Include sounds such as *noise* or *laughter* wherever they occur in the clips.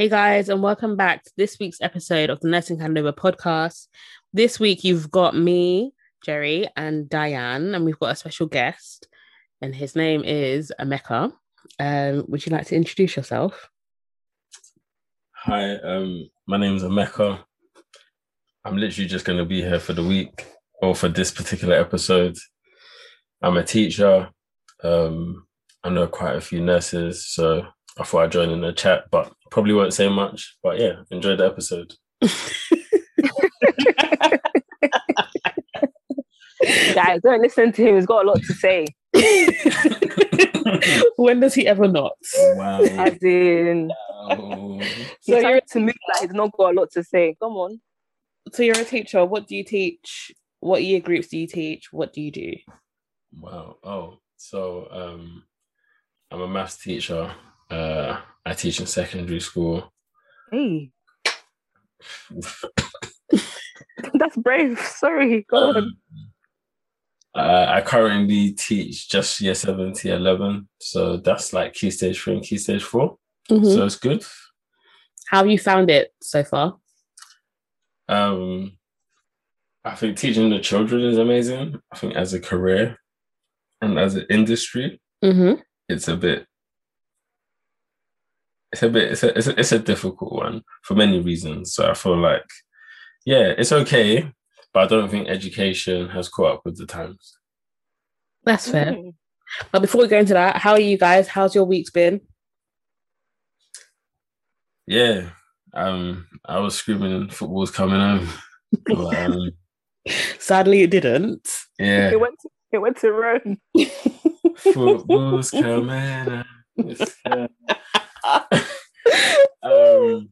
Hey guys, and welcome back to this week's episode of the Nursing Handover podcast. This week you've got me, Gerry, and Dianne, and we've got a special guest, and his name is Emeka. Um, would you like to introduce yourself? Hi, um, my name is Emeka. I'm literally just going to be here for the week or for this particular episode. I'm a teacher. Um, I know quite a few nurses, so I thought I'd join in the chat, but probably won't say much. But yeah, enjoy the episode. *laughs* Guys, don't listen to him. He's got a lot to say. *laughs* when does he ever not? Wow. As in, Wow. he's So you're to move like he's not got a lot to say. Come on. so you're a teacher. What do you teach? What year groups do you teach? What do you do? Wow. Oh, so um, I'm a maths teacher. Uh, I teach in secondary school. Hey. *laughs* That's brave. Sorry. Go on. Um, uh, I currently teach just year seven to 11. So that's like key stage three and key stage 4 Mhm. So it's good. How have you found it so far? Um, I think teaching the children is amazing. I think as a career and as an industry, Mm-hmm. it's a bit. It's a bit. It's a, it's a. It's a difficult one for many reasons. So I feel like, yeah, it's okay, but I don't think education has caught up with the times. That's fair. Mm. But before we go into that, how are you guys? How's your week's been? Yeah, um, I was screaming football's coming home. But, *laughs* um, Sadly, it didn't. yeah, It went to, it went to Rome. football's coming. home. *laughs* It's, *laughs* um,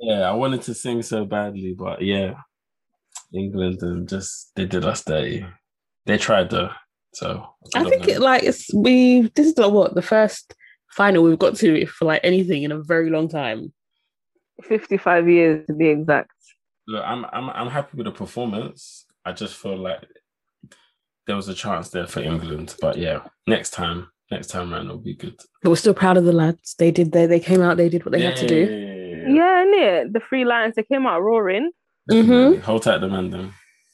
yeah, I wanted to sing so badly, but yeah, England and just they did us dirty. They tried though, so I don't think know. it like it's we. This is like what the first final we've got to for like anything in a very long time. 55 years to be exact. Look, I'm I'm I'm happy with the performance. I just feel like there was a chance there for England, but yeah, next time, next time round will be good. But we're still proud of the lads. They did their. They came out. They did what they had to do. Yeah, Yeah, innit? The three lions, they came out roaring. definitely. Hold tight, the man. Then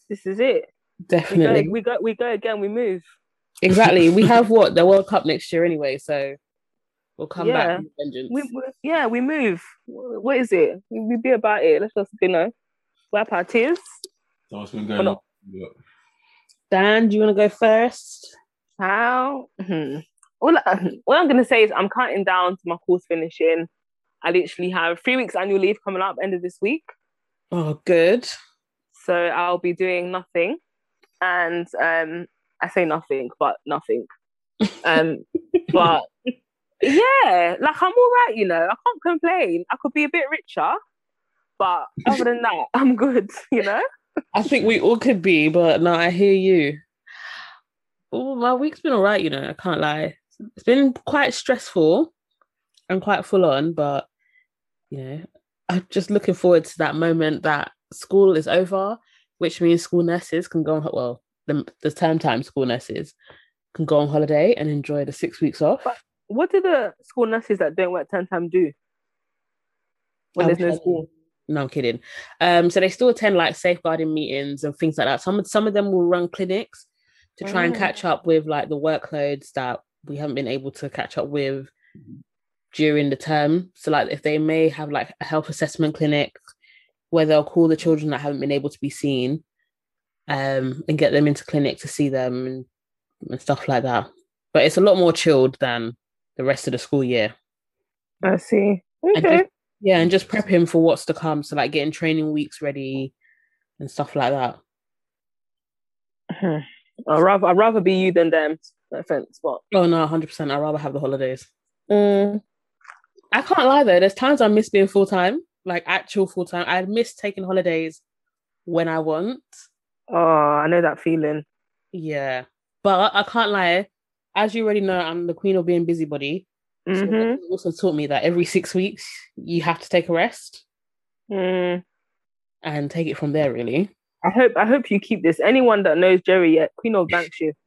This is it. We go, Definitely. we go, we go again, we move. Exactly. We *laughs* have what the World Cup next year anyway, so we'll come Yeah. back with vengeance. We, we, yeah, we move. Wh- What is it? We, we be about it. Let's just, you know, wipe our tears. so what's been going Well, on? Dan, do you want to go first? How? Hmm. All, I- *laughs* all I'm going to say is I'm counting down to my course finishing. I literally have three weeks annual leave coming up end of this week. Oh, good. So I'll be doing nothing. And um, I say nothing, but nothing. Um, *laughs* but yeah, like I'm all right, you know. I can't complain. I could be a bit richer, but other than that, *laughs* I'm good, you know. I think we all could be, but no, I hear you. Oh, my week's been all right, you know. I can't lie. It's been quite stressful and quite full on, but you know, I'm just looking forward to that moment that school is over, which means school nurses can go on well, the, the term time school nurses can go on holiday and enjoy the six weeks off. But- What do the school nurses that don't work ten time do when there's no school? No, I'm kidding. Um, so they still attend like safeguarding meetings and things like that. Some some of them will run clinics to try and Mm. catch up with like the workloads that we haven't been able to catch up with during the term. So like if they may have like a health assessment clinic where they'll call the children that haven't been able to be seen um and get them into clinic to see them and, and stuff like that. But it's a lot more chilled than the rest of the school year. I see. Okay. just, yeah, and just prep him for what's to come. So like getting training weeks ready and stuff like that. I'd rather I'd rather be you than them. No offense, but Oh no, hundred percent. I'd rather have the holidays. mm, I can't lie though. There's times I miss being full time, like actual full time. I miss taking holidays when I want. oh, I know that feeling. Yeah, but I can't lie. As you already know, I'm the queen of being busybody. So hmm that also taught me that every six weeks you have to take a rest Mm. and take it from there. Really. I hope I hope you keep this. Anyone that knows Gerry yet, Queen of Bank Shift,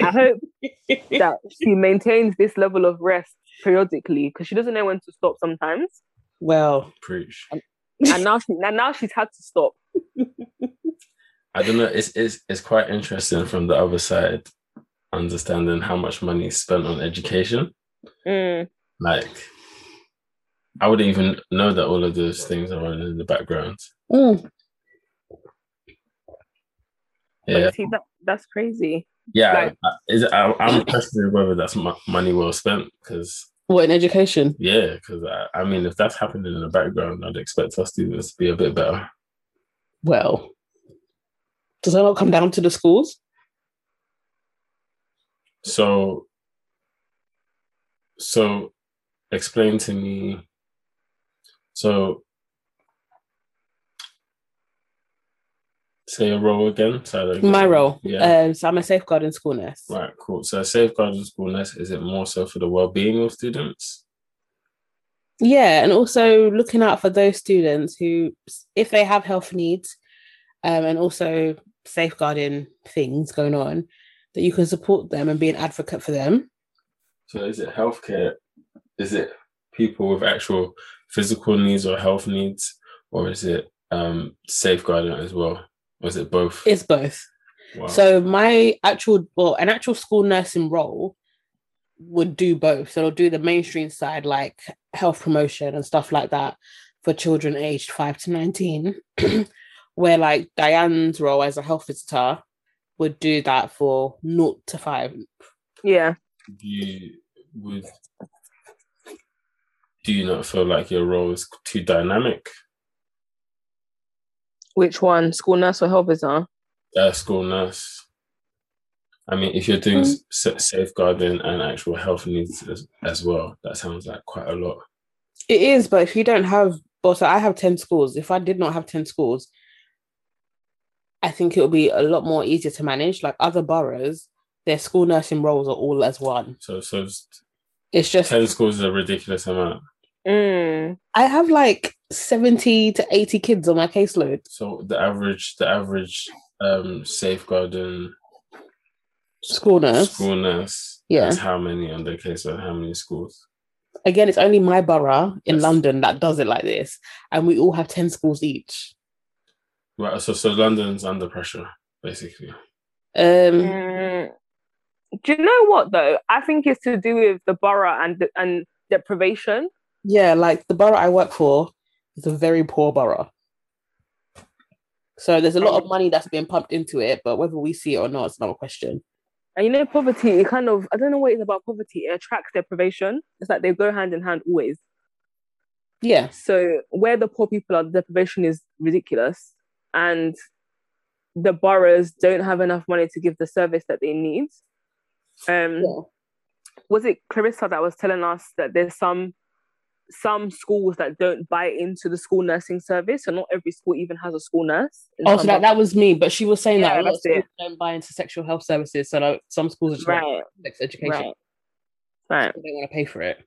I hope *laughs* that she maintains this level of rest periodically because she doesn't know when to stop sometimes. Well, Preach. And now she now, now she's had to stop. I don't know. It's it's it's quite interesting from the other side, understanding how much money is spent on education. Mm. Like, I wouldn't even know that all of those things are on in the background. mm, But Yeah, see, that, that's crazy. yeah. Like- I, is, I, I'm questioning whether that's mo- money well spent because what in education? yeah, because I, I mean, if that's happening in the background, I'd expect our students to be a bit better. Well, does that not come down to the schools? So, so explain to me. So, say your role again. So My role. Yeah. Um, so I'm a safeguarding school nurse. right. Cool. So, safeguarding school nurse is it more so for the well-being of students? Yeah, and also looking out for those students who, if they have health needs, um, and also safeguarding things going on, that you can support them and be an advocate for them. So, is it healthcare? Is it people with actual physical needs or health needs, or is it um safeguarding as well? Or is it both? It's both. Wow. So my actual, well, an actual school nursing role would do both. So it'll do the mainstream side, like health promotion and stuff like that, for children aged five to nineteen. *clears throat* where like Dianne's role as a health visitor would do that for naught to five. Yeah. you would do you not feel like your role is too dynamic Which one? School nurse or health visitor? uh, school nurse i mean if you're doing sa- safeguarding and actual health needs as, as well that sounds like quite a lot It is, but if you don't have, well, so I have 10 schools. If I did not have 10 schools, I think it would be a lot more easier to manage. Like other boroughs, their school nursing roles are all as one. so so It's just, 10 schools is a ridiculous amount Mm. I have like 70 to 80 kids on my caseload. so the average the average um safeguarding School nurse. school nurse Yeah. has how many on their case and how many schools Again, it's only my borough in Yes. London that does it like this. And we all have 10 schools each. right so so london's under pressure basically Um, Mm. Do you know what though? I think it's to do with the borough and and deprivation. Yeah, like the borough I work for is a very poor borough. So there's a lot of money that's being pumped into it, but whether we see it or not, it's another question. And you know, poverty, it kind of I don't know what it is about poverty, it attracts deprivation. It's like they go hand in hand always. Yeah. So where the poor people are, the deprivation is ridiculous. And the boroughs don't have enough money to give the service that they need. Um was it Clarissa that was telling us that there's some some schools that don't buy into the school nursing service, and not every school even has a school nurse. Oh, so some that, that was me, but she was saying that Yeah, a lot of that's it. schools don't buy into sexual health services, so like, some schools are just like right, sex education. right, right. They don't want to pay for it.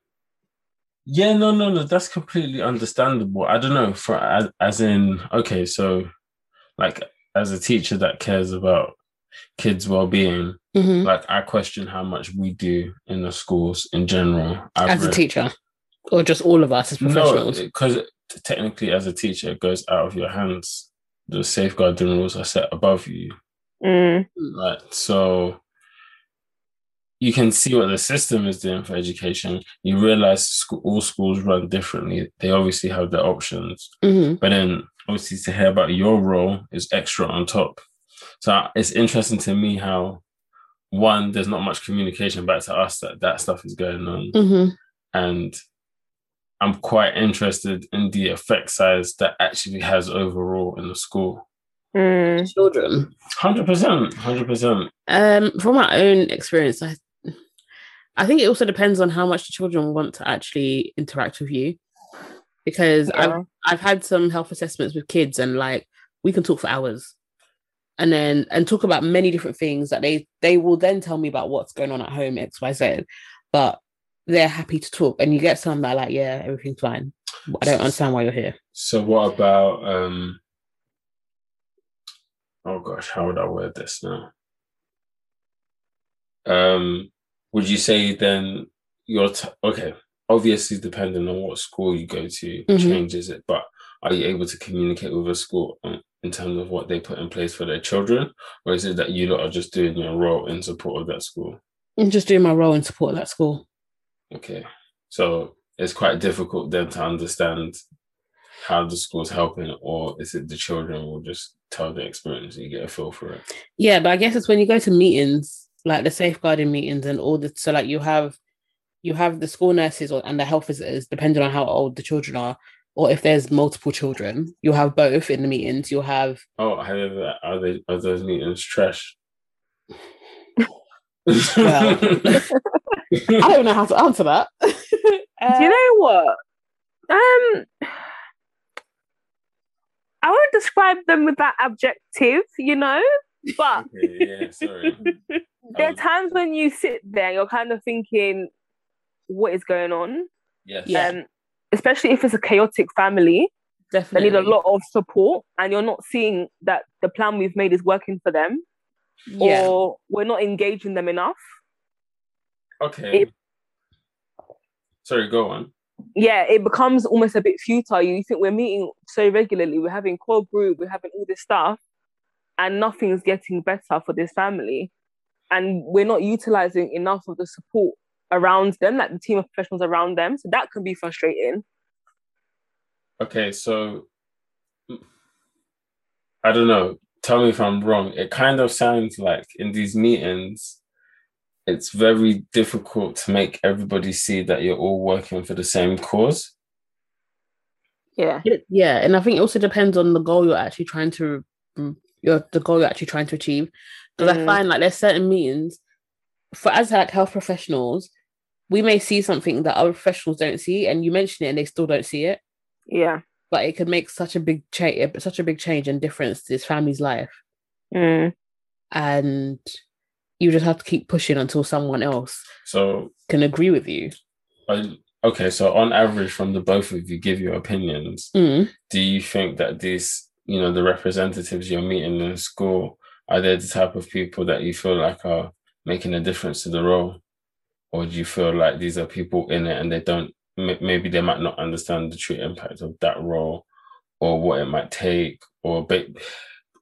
Yeah, no, no, no. That's completely understandable. I don't know. For as, as in, okay, so like as a teacher that cares about kids' well-being, Mhm. like I question how much we do in the schools in general. I've As a teacher, or just all of us as no, professionals. because technically, as a teacher, it goes out of your hands. The safeguarding rules are set above you, Mm, right? So you can see what the system is doing for education. You realize scho- all schools run differently. They obviously have their options, Mhm. but then obviously to hear about your role is extra on top. So it's interesting to me how one there's not much communication back to us that that stuff is going on, Mhm. and I'm quite interested in the effect size that actually has overall in the school. mm, Children. Hundred percent, hundred percent. Um, from my own experience, I I think it also depends on how much the children want to actually interact with you. Because I've. I've had some health assessments with kids and like we can talk for hours. And then and talk about many different things that they they will then tell me about what's going on at home, XYZ. But they're happy to talk. And you get some that are like, yeah, everything's fine. I don't understand why you're here. So what about um? Oh gosh, how would I word this now? Um, would you say then your t- okay. Obviously, depending on what school you go to, Mhm. changes it. But are you able to communicate with a school um, in terms of what they put in place for their children, or is it that you lot are just doing your role in support of that school? I'm just doing my role in support of that school. Okay, so it's quite difficult then to understand how the school's helping, or is it the children will just tell the experience and you get a feel for it? Yeah, but I guess it's when you go to meetings, like the safeguarding meetings and all the so like you have you have the school nurses or, and the health visitors, depending on how old the children are, or if there's multiple children, you'll have both in the meetings. You'll have Oh, however, are they are those meetings trash? *laughs* Well, *laughs* *laughs* I don't know how to answer that. Uh, *laughs* Do you know what? Um, I won't describe them with that adjective, you know, but *laughs* okay, yeah, sorry. *laughs* there are times when you sit there, you're kind of thinking, what is going on? Yes. Yeah. Um, especially if it's a chaotic family, they need a lot of support, and you're not seeing that the plan we've made is working for them, Yeah, or we're not engaging them enough. Okay. It- Sorry, go on. yeah, it becomes almost a bit futile. You think we're meeting so regularly, we're having core group, we're having all this stuff, and nothing's getting better for this family. And we're not utilizing enough of the support around them, like the team of professionals around them. So that can be frustrating. Okay, so I don't know. Tell me if I'm wrong. It kind of sounds like in these meetings, it's very difficult to make everybody see that you're all working for the same cause. Yeah. Yeah, and I think it also depends on the goal you're actually trying to mm, your the goal you're actually trying to achieve. Because I Mm. find like there's certain meetings for as like health professionals, we may see something that other professionals don't see, and you mention it and they still don't see it. Yeah. But it could make such a big change, such a big change and difference to this family's life, Mm. and you just have to keep pushing until someone else So, can agree with you. I, okay, so on average, from the both of you give your opinions, Mm. do you think that these, you know, the representatives you're meeting in school, are they the type of people that you feel like are making a difference to the role? Or do you feel like these are people in it and they don't, maybe they might not understand the true impact of that role or what it might take or, ba-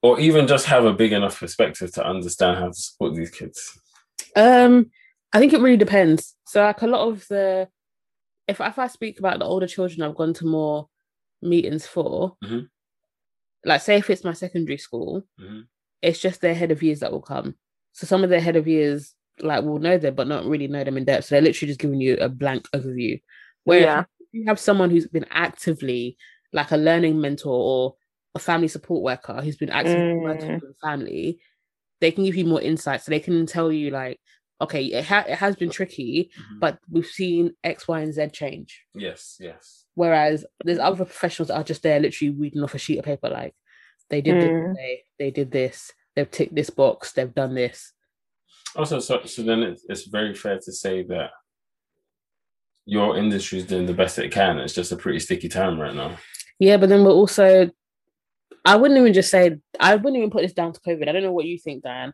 or even just have a big enough perspective to understand how to support these kids? Um, I think it really depends. So, like a lot of the, if if I speak about the older children, I've gone to more meetings for. Mhm. Like, say if it's my secondary school, Mhm. it's just their head of years that will come. So some of their head of years like will know them, but not really know them in depth. So they're literally just giving you a blank overview. Where if Yeah. you have someone who's been actively like a learning mentor or a family support worker who's been actively working Mm. with the family, they can give you more insight. So they can tell you like, okay, it, ha- it has been tricky, Mhm. but we've seen X, Y, and Z change. Yes, yes. Whereas there's other professionals that are just there literally reading off a sheet of paper, like they did this Mm. today, they did this, they've ticked this box, they've done this. Also, so, so then it's, it's very fair to say that your industry is doing the best it can. It's just a pretty sticky time right now. Yeah, but then we're also I wouldn't even just say I wouldn't even put this down to COVID. I don't know what you think, Dianne.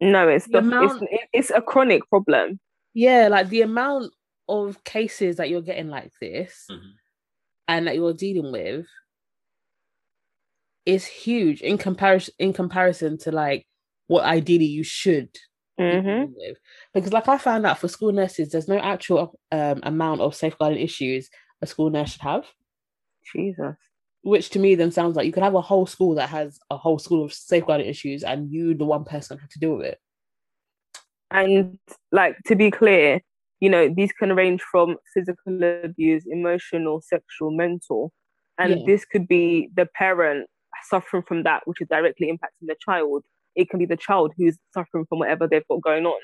No, it's The the, amount- it's, it's a chronic problem. Yeah, like the amount of cases that you're getting like this Mhm. and that you're dealing with is huge in comparison in comparison to like what ideally you should be hmm dealing with. Because like I found out for school nurses, there's no actual um, amount of safeguarding issues a school nurse should have. Jesus. Which to me then sounds like you could have a whole school that has a whole school of safeguarding issues and you the one person have to deal with it And like to be clear, you know, these can range from physical abuse, emotional, sexual, mental. And Yeah. this could be the parent suffering from that, which is directly impacting the child. It can be the child who's suffering from whatever they've got going on.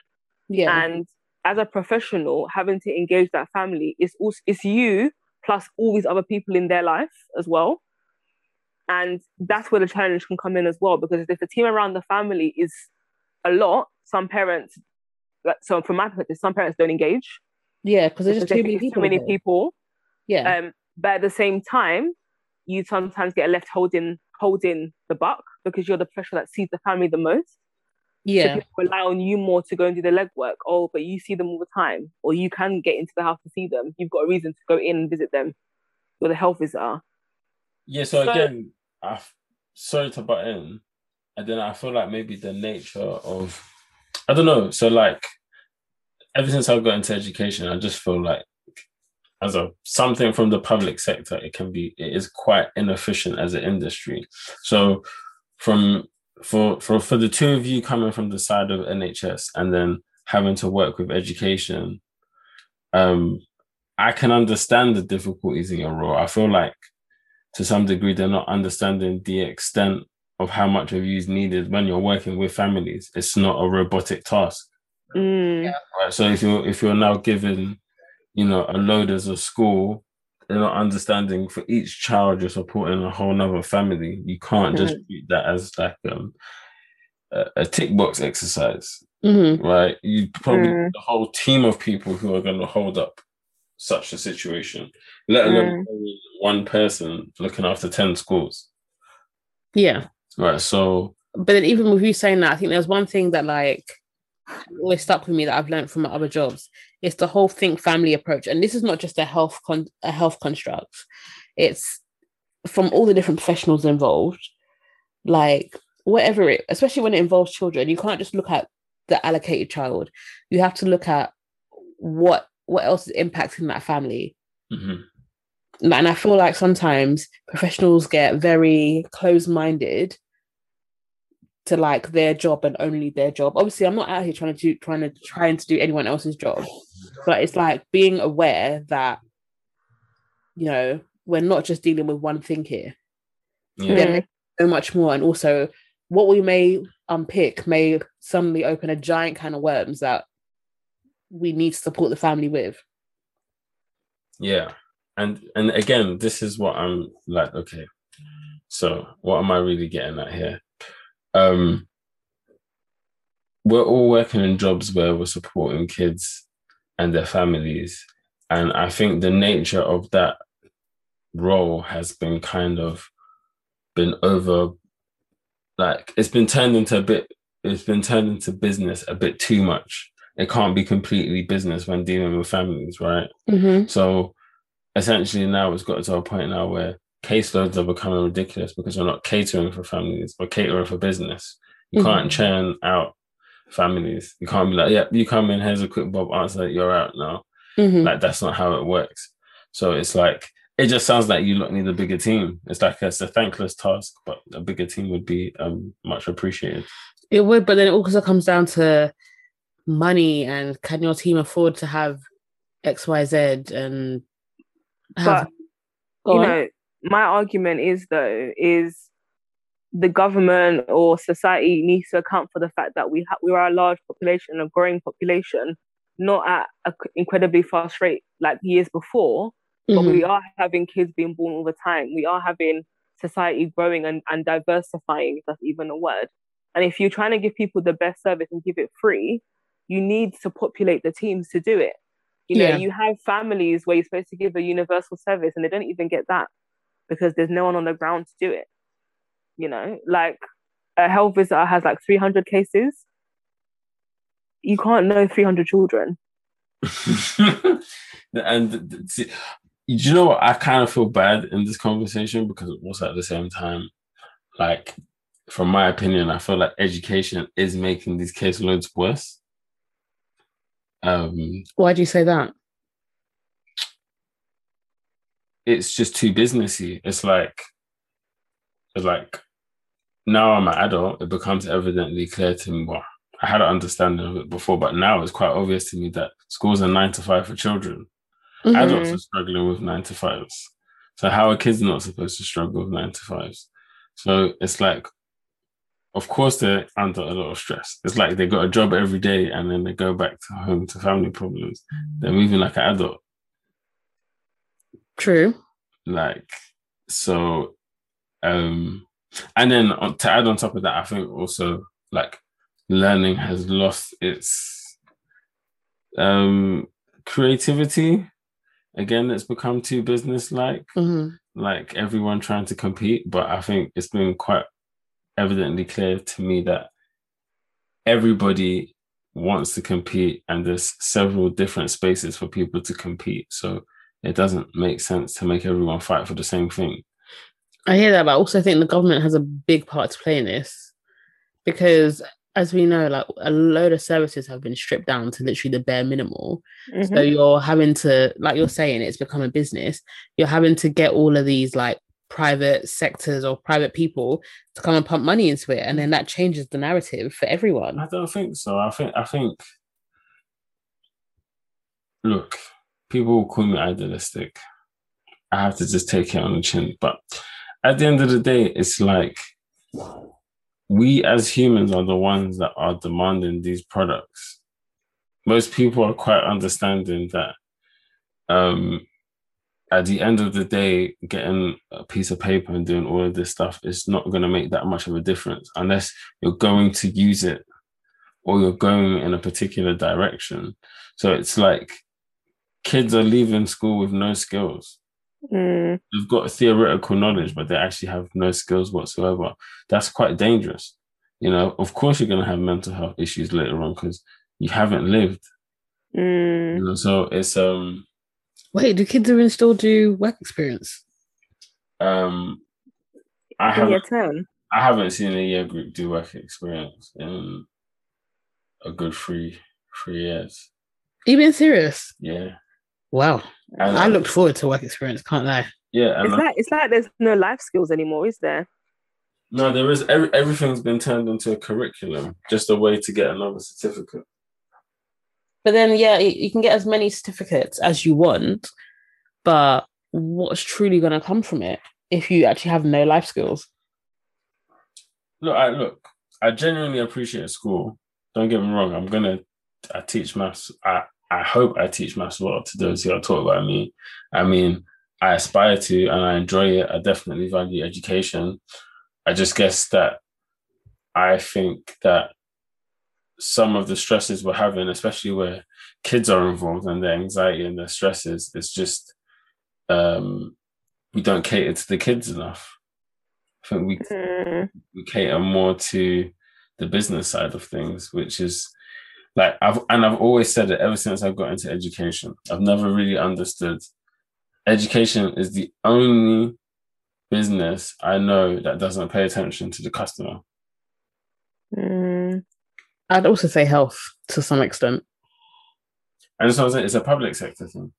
yeah And as a professional, having to engage that family is also it's you plus all these other people in their life as well. And that's where the challenge can come in as well, because if the team around the family is a lot, some parents, so from my perspective, some parents don't engage. yeah because there's just too many people too many people. yeah Um, but at the same time, you sometimes get left holding holding the buck because you're the professional that sees the family the most. Yeah. So people rely on you more to go and do the legwork. Oh, but you see them all the time, or you can get into the house to see them. You've got a reason to go in and visit them with the health visitor. Yeah, so, So- again, I sorry to butt in, and then I feel like maybe the nature of I don't know. So like ever since I've got into education, I just feel like as a something from the public sector, it can be it is quite inefficient as an industry. So from for for for the two of you coming from the side of NHS and then having to work with education, um, I can understand the difficulties in your role. I feel like to some degree they're not understanding the extent of how much of you is needed when you're working with families. It's not a robotic task. Mm. Right. So if you're if you're now given, you know, a load as a school, they're not understanding for each child you're supporting a whole nother family. You can't just treat that as like um a, a tick box exercise, hmm right? You probably Mm. need a whole team of people who are going to hold up such a situation, let alone mm. one person looking after ten schools, Yeah. right? So But then even with you saying that, I think there's one thing that like always stuck with me that I've learned from my other jobs. It's the whole think family approach. And this is not just a health con- a health construct. It's from all the different professionals involved. Like whatever it, especially when it involves children, you can't just look at the allocated child. You have to look at what what else is impacting that family. mhm. and I feel like sometimes professionals get very close-minded to like their job and only their job. Obviously, I'm not out here trying to do trying to trying to do anyone else's job, but it's like being aware that you know we're not just dealing with one thing here. yeah. There is so much more, and also what we may unpick may suddenly open a giant can of worms that we need to support the family with. Yeah. And and again, this is what I'm like, okay. So what am I really getting at here? Um we're all working in jobs where we're supporting kids and their families. And I think the nature of that role has been kind of been over like it's been turned into a bit it's been turned into business a bit too much. It can't be completely business when dealing with families, right? Mm-hmm. So essentially now it's got to a point now where caseloads are becoming ridiculous because we're not catering for families, we're catering for business. You can't Mhm. churn out families. You can't be like, yeah, you come in, here's a quick Bob answer, you're out now. Mm-hmm. Like that's not how it works. So it's like it just sounds like you lot need a bigger team. It's like it's a thankless task, but a bigger team would be um, much appreciated. It would, but then it also comes down to money and can your team afford to have X, Y, Z and have But you on. know, my argument is though is the government or society needs to account for the fact that we ha- we are a large population, a growing population, not at an incredibly fast rate like years before, but Mhm. we are having kids being born all the time. We are having society growing and, and diversifying, if that's even a word. And if you're trying to give people the best service and give it free, you need to populate the teams to do it. You know, Yeah. you have families where you're supposed to give a universal service and they don't even get that because there's no one on the ground to do it. You know, like a health visitor has like 300 cases. You can't know 300 children. *laughs* and th- th- see, do you know what? I kind of feel bad in this conversation because also at the same time, like from my opinion, I feel like education is making these caseloads worse. Um, Why do you say that? it's just too businessy. It's like, it's like now I'm an adult, it becomes evidently clear to me. Well, I had an understanding of it before, but now it's quite obvious to me that schools are nine to five for children. Mhm. adults are struggling with nine to fives. So how are kids not supposed to struggle with nine to fives? So it's like, of course they're under a lot of stress. It's like they got a job every day and then they go back to home to family problems. They're moving like an adult. True. Like so um and then on, to add on top of that, I think also like learning has lost its um creativity. Again, it's become too business like. Mhm. like everyone trying to compete, but I think it's been quite evidently clear to me that everybody wants to compete and there's several different spaces for people to compete. So it doesn't make sense to make everyone fight for the same thing. I hear that, but I also think the government has a big part to play in this because, as we know, like a load of services have been stripped down to literally the bare minimal. Mm-hmm. So you're having to, like you're saying, it's become a business. You're having to get all of these like private sectors or private people to come and pump money into it, and then that changes the narrative for everyone. I don't think so. I think I think. Look, people will call me idealistic. I have to just take it on the chin. But at the end of the day, it's like we as humans are the ones that are demanding these products. Most people are quite understanding that um, at the end of the day, getting a piece of paper and doing all of this stuff is not going to make that much of a difference unless you're going to use it or you're going in a particular direction. So it's like kids are leaving school with no skills. Mm. They've got theoretical knowledge, but they actually have no skills whatsoever. That's quite dangerous. You know, of course, you're going to have mental health issues later on because you haven't lived. Mm. You know, so it's um. Wait, do kids even still do work experience? Um, I haven't. I haven't seen a year group do work experience in a good three three years. Are you being serious? Yeah. Wow. And, I looked forward to work experience, can't I? Yeah. It's like it's like there's no life skills anymore, is there? No, there is. Every, everything's been turned into a curriculum, just a way to get another certificate. But then, yeah, you can get as many certificates as you want, but what's truly going to come from it if you actually have no life skills? Look, I look. I genuinely appreciate school. Don't get me wrong. I'm gonna. I teach maths. I I hope I teach maths well to those who are taught by me. I mean, I aspire to and I enjoy it. I definitely value education. I just guess that I think that some of the stresses we're having, especially where kids are involved and their anxiety and their stresses, it's just um, we don't cater to the kids enough. I think we mm. we cater more to the business side of things, which is like I've and I've always said it ever since I got into education. I've never really understood education is the only business I know that doesn't pay attention to the customer. Mm, I'd also say health to some extent. And so it's a public sector thing.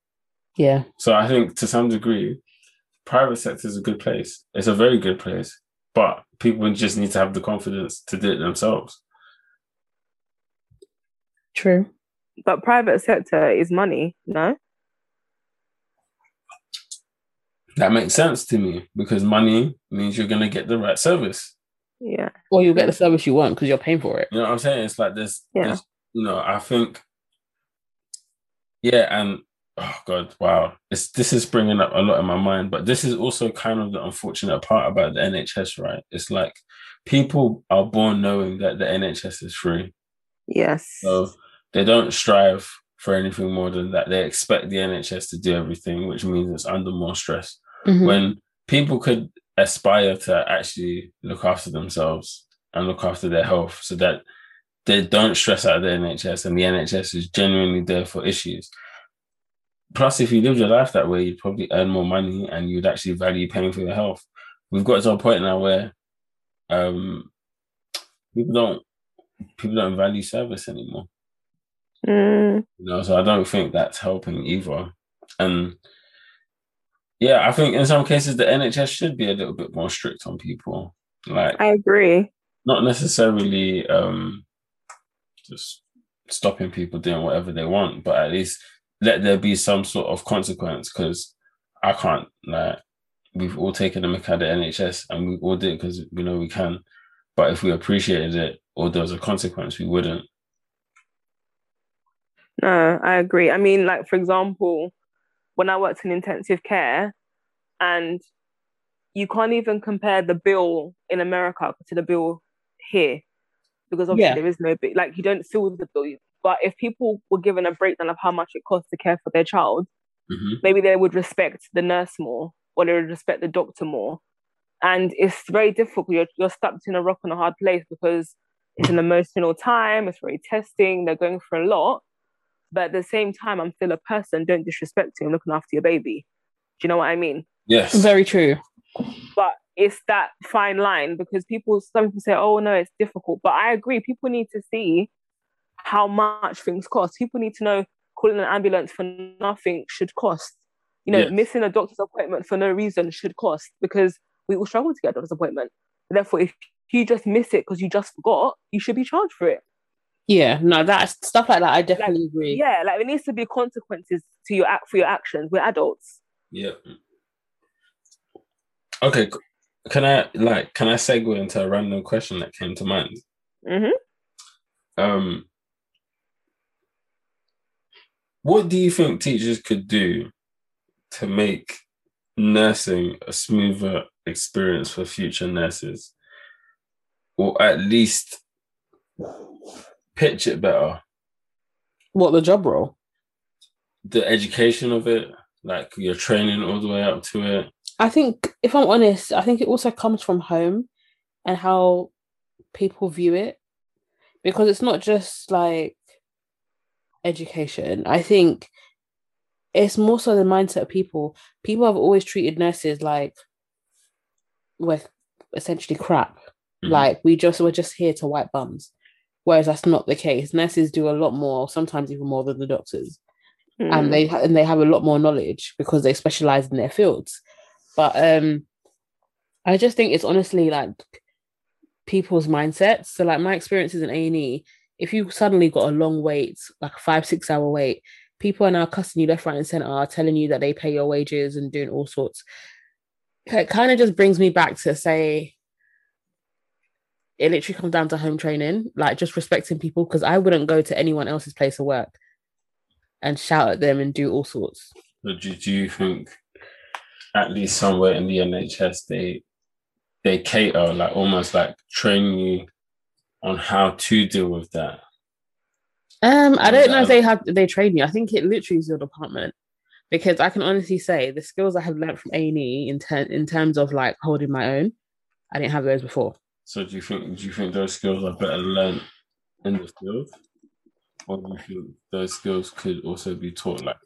Yeah. So I think to some degree, private sector is a good place. It's a very good place, but people just need to have the confidence to do it themselves. True. But private sector is money, no? That makes sense to me because money means you're gonna get the right service. Yeah. Or you'll get the service you want because you're paying for it. You know what I'm saying? It's like this, yeah. This, you know, I think yeah, and oh god, wow. This this is bringing up a lot in my mind, but this is also kind of the unfortunate part about the NHS, right? It's like people are born knowing that the NHS is free. Yes. So they don't strive for anything more than that. They expect the NHS to do everything, which means it's under more stress. Mm-hmm. When people could aspire to actually look after themselves and look after their health so that they don't stress out the NHS and the NHS is genuinely there for issues. Plus, if you lived your life that way, you'd probably earn more money and you'd actually value paying for your health. We've got to a point now where um, people don't people don't value service anymore. Mm. You know, so I don't think that's helping either. And yeah, I think in some cases the NHS should be a little bit more strict on people. Like I agree. Not necessarily um just stopping people doing whatever they want, but at least let there be some sort of consequence because I can't like we've all taken a mick at the NHS and we all did because we know we can. But if we appreciated it or there was a consequence, we wouldn't. No, I agree. I mean, like for example, when I worked in intensive care, and you can't even compare the bill in America to the bill here, because obviously yeah. there is no bill. Like you don't feel the bill. But if people were given a breakdown of how much it costs to care for their child, mm-hmm. maybe they would respect the nurse more, or they would respect the doctor more. And it's very difficult. You're, you're stuck in a rock and a hard place because it's an emotional time, it's very testing, they're going through a lot. But at the same time, I'm still a person. Don't disrespect you. I'm looking after your baby. Do you know what I mean? Yes. Very true. But it's that fine line because people, some people say, oh no, it's difficult. But I agree, people need to see how much things cost. People need to know calling an ambulance for nothing should cost. You know, Yes. missing a doctor's appointment for no reason should cost because we all struggle to get a doctor's appointment. Therefore, if you just miss it because you just forgot, you should be charged for it. Yeah, no, that's stuff like that. I definitely agree. Yeah, like there needs to be consequences to your act for your actions. We're adults. Yeah. Okay. Can I like can I segue into a random question that came to mind? hmm Um what do you think teachers could do to make nursing a smoother experience for future nurses? Or at least pitch it better. What the job role? The education of it, like your training all the way up to it. I think, if I'm honest, I think it also comes from home and how people view it because it's not just like education. I think it's more so the mindset of people. People have always treated nurses like we're essentially crap. Mhm. Like we just we're just here to wipe bums. Whereas that's not the case. Nurses do a lot more, sometimes even more than the doctors Mm. and they and they have a lot more knowledge because they specialize in their fields but um i just think it's honestly like people's mindsets so like my experiences in a&e if you suddenly got a long wait like a five six hour wait people are now cussing you left right and center are telling you that they pay your wages and doing all sorts it kind of just brings me back to say it literally comes down to home training like just respecting people because i wouldn't go to anyone else's place of work and shout at them and do all sorts. But do, do you think at least somewhere in the NHS they they cater like almost like train you on how to deal with that? Um, I don't know if they have they train you. I think it literally is your department because I can honestly say the skills I have learned from A and E in ter- in terms of like holding my own, I didn't have those before. So do you think do you think those skills are better learned in the field? Or do you think those skills could also be taught like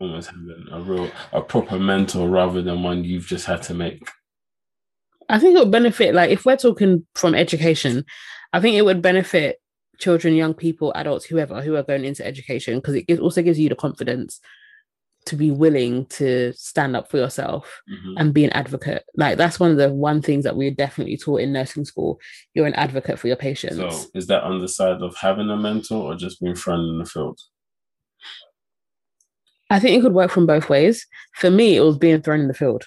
almost having a real a proper mentor rather than one you've just had to make? I think it would benefit like if we're talking from education, I think it would benefit children, young people, adults, whoever who are going into education because it gives, also gives you the confidence to be willing to stand up for yourself Mhm. and be an advocate. Like that's one of the one things that we're definitely taught in nursing school. You're an advocate for your patients. So is that on the side of having a mentor or just being thrown in the field? I think it could work from both ways. For me, it was being thrown in the field.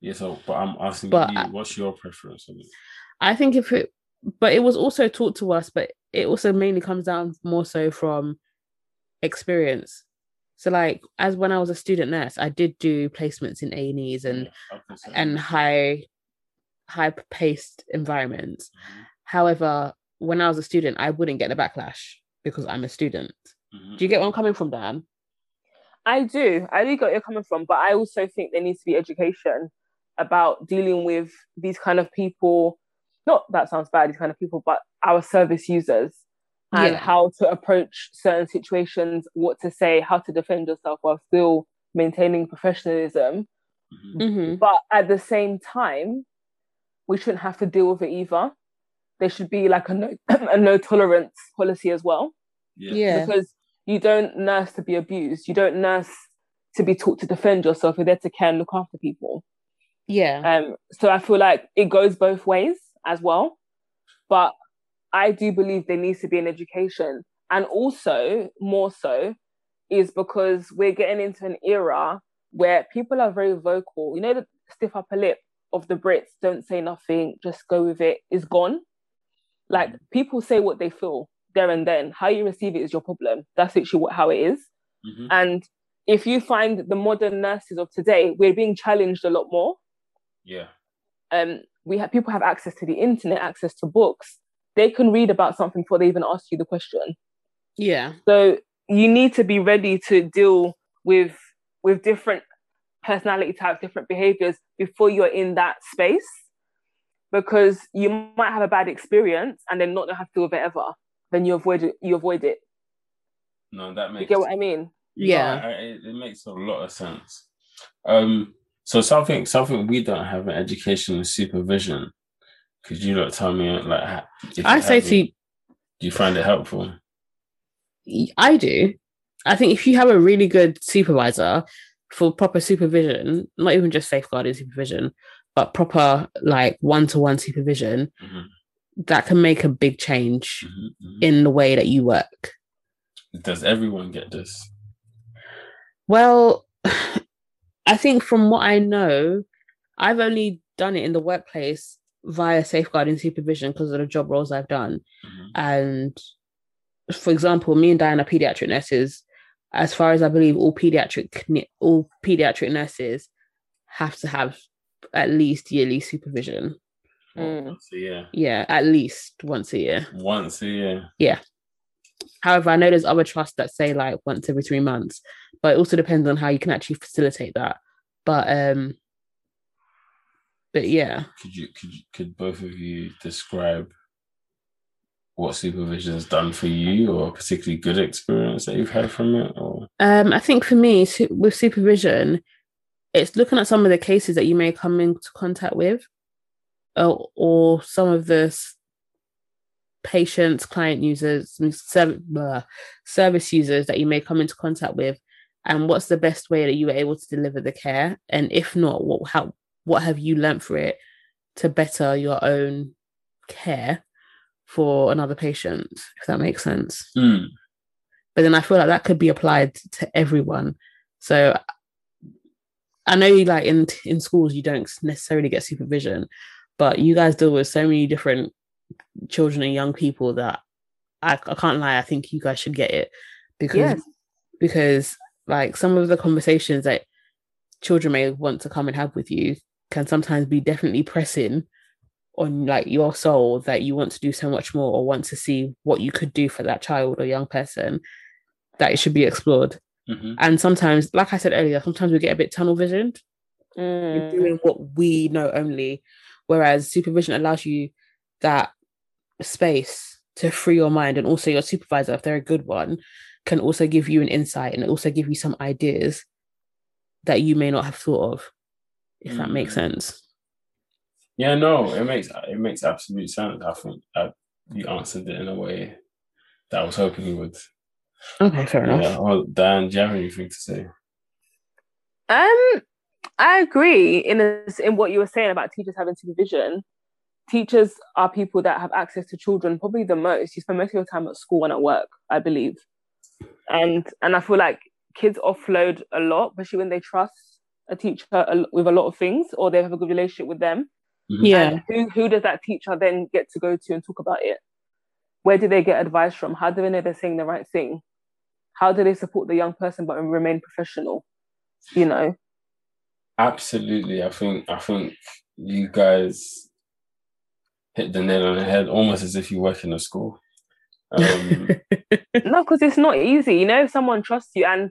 Yeah, so but I'm asking But you, what's your preference on it? I think if it, but it was also taught to us, but it also mainly comes down more so from experience. So, like, as when I was a student nurse, I did do placements in A and E's and Yeah, and high, high paced environments. Mhm, However, when I was a student, I wouldn't get the backlash because I'm a student. mhm. Do you get where I'm coming from, Dan? I do. I do get where you're coming from, but I also think there needs to be education about dealing with these kind of people. Not that sounds bad, these kind of people, but our service users and Yeah. how to approach certain situations, what to say, how to defend yourself while still maintaining professionalism. Mhm. Mm-hmm. But at the same time, we shouldn't have to deal with it either. There should be like a no, *clears throat* a no tolerance policy as well Yeah. Yeah. because you don't nurse to be abused. You don't nurse to be taught to defend yourself. You're there to care and look after people. Yeah. Um, so I feel like it goes both ways as well. But I do believe there needs to be an education, and also more so is because we're getting into an era where people are very vocal. You know, the stiff upper lip of the Brits, don't say nothing, just go with it, is gone. Like people say what they feel there and then. How you receive it is your problem. That's literally what, how it is. Mhm. And if you find the modern nurses of today, we're being challenged a lot more. Yeah. Um, we have people have access to the internet, access to books. They can read about something before they even ask you the question. Yeah. So you need to be ready to deal with with different personality types, different behaviors before you're in that space. because you might have a bad experience and then not have to deal with it ever. Then you avoid it. You avoid it. No, that makes You get what I mean? Yeah. No, I- I- it, it makes a lot of sense. Um, so something something we don't have in education is supervision. Could you not tell me like I say to you, do you find it helpful? I do. I think if you have a really good supervisor for proper supervision, not even just safeguarding supervision, but proper like one to one supervision, Mhm, that can make a big change mhm, mhm. in the way that you work. Does everyone get this? Well, *sighs* I think from what I know, I've only done it in the workplace via safeguarding supervision because of the job roles I've done. Mhm. And for example, me and Dianne are pediatric nurses. As far as I believe, all pediatric all pediatric nurses have to have at least yearly supervision. Mm. Once a year. Yeah, at least once a year. Once a year. Yeah. However, I know there's other trusts that say like once every three months, but it also depends on how you can actually facilitate that. But um, but yeah, Could you could you, could both of you describe what supervision has done for you, or a particularly good experience that you've had from it? Or um, I think for me with supervision, it's looking at some of the cases that you may come into contact with, or, or some of the patients, client users, service, service users that you may come into contact with, and what's the best way that you were able to deliver the care, and if not, what how what have you learnt for it to better your own care for another patient, if that makes sense Mm, but then I feel like that could be applied to everyone. So I know you like in in schools you don't necessarily get supervision, but you guys deal with so many different children and young people that I, I can't lie, I think you guys should get it because Yes. because like some of the conversations that children may want to come and have with you can sometimes be definitely pressing on like your soul that you want to do so much more or want to see what you could do for that child or young person that it should be explored mhm. and sometimes like i said earlier sometimes we get a bit tunnel visioned in Mm. doing what we know only whereas supervision allows you that space to free your mind and also your supervisor if they're a good one can also give you an insight and also give you some ideas that you may not have thought of if that makes Mm. sense Yeah, no, it makes it makes absolute sense. I think uh, you answered it in a way that I was hoping you would. okay fair enough Yeah. Well, Dan, do you have anything to say? Um, I agree in a, in what you were saying about teachers having supervision. Teachers are people that have access to children probably the most. You spend most of your time at school and at work, I believe, and and I feel like kids offload a lot, especially when they trust a teacher with a lot of things or they have a good relationship with them. yeah And who who does that teacher then get to go to and talk about it? Where do they get advice from? How do they know they're saying the right thing? How do they support the young person but remain professional? You know. Absolutely. I think I think you guys hit the nail on the head, almost as if you work in a school. Um, *laughs* No, because it's not easy. You know, if someone trusts you, and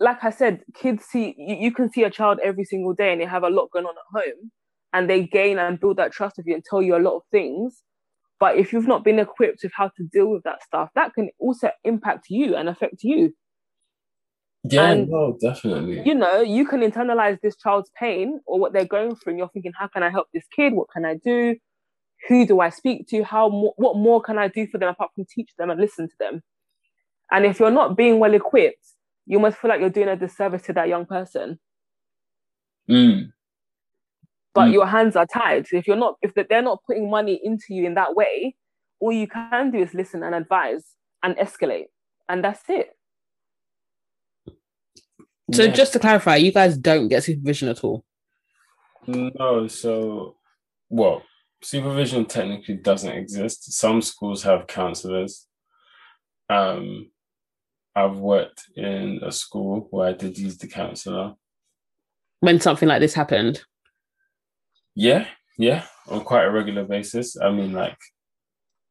like I said, kids see you, you can see a child every single day, and they have a lot going on at home, and they gain and build that trust with you and tell you a lot of things. But if you've not been equipped with how to deal with that stuff, that can also impact you and affect you. yeah, And- no, definitely. You know, you can internalize this child's pain or what they're going through, and you're thinking, how can I help this kid? What can I do? Who do I speak to? How mo- what more can I do for them apart from teach them and listen to them? And if you're not being well equipped, you must feel like you're doing a disservice to that young person. Mm, But Mm. your hands are tied. If you're not, if they're not putting money into you in that way, all you can do is listen and advise and escalate, and that's it. so yeah. just to clarify you guys don't get supervision at all No, so well, supervision technically doesn't exist. Some schools have counselors. Um, I've worked in a school where I did use the counselor. when something like this happened Yeah, yeah, on quite a regular basis. I mean, like,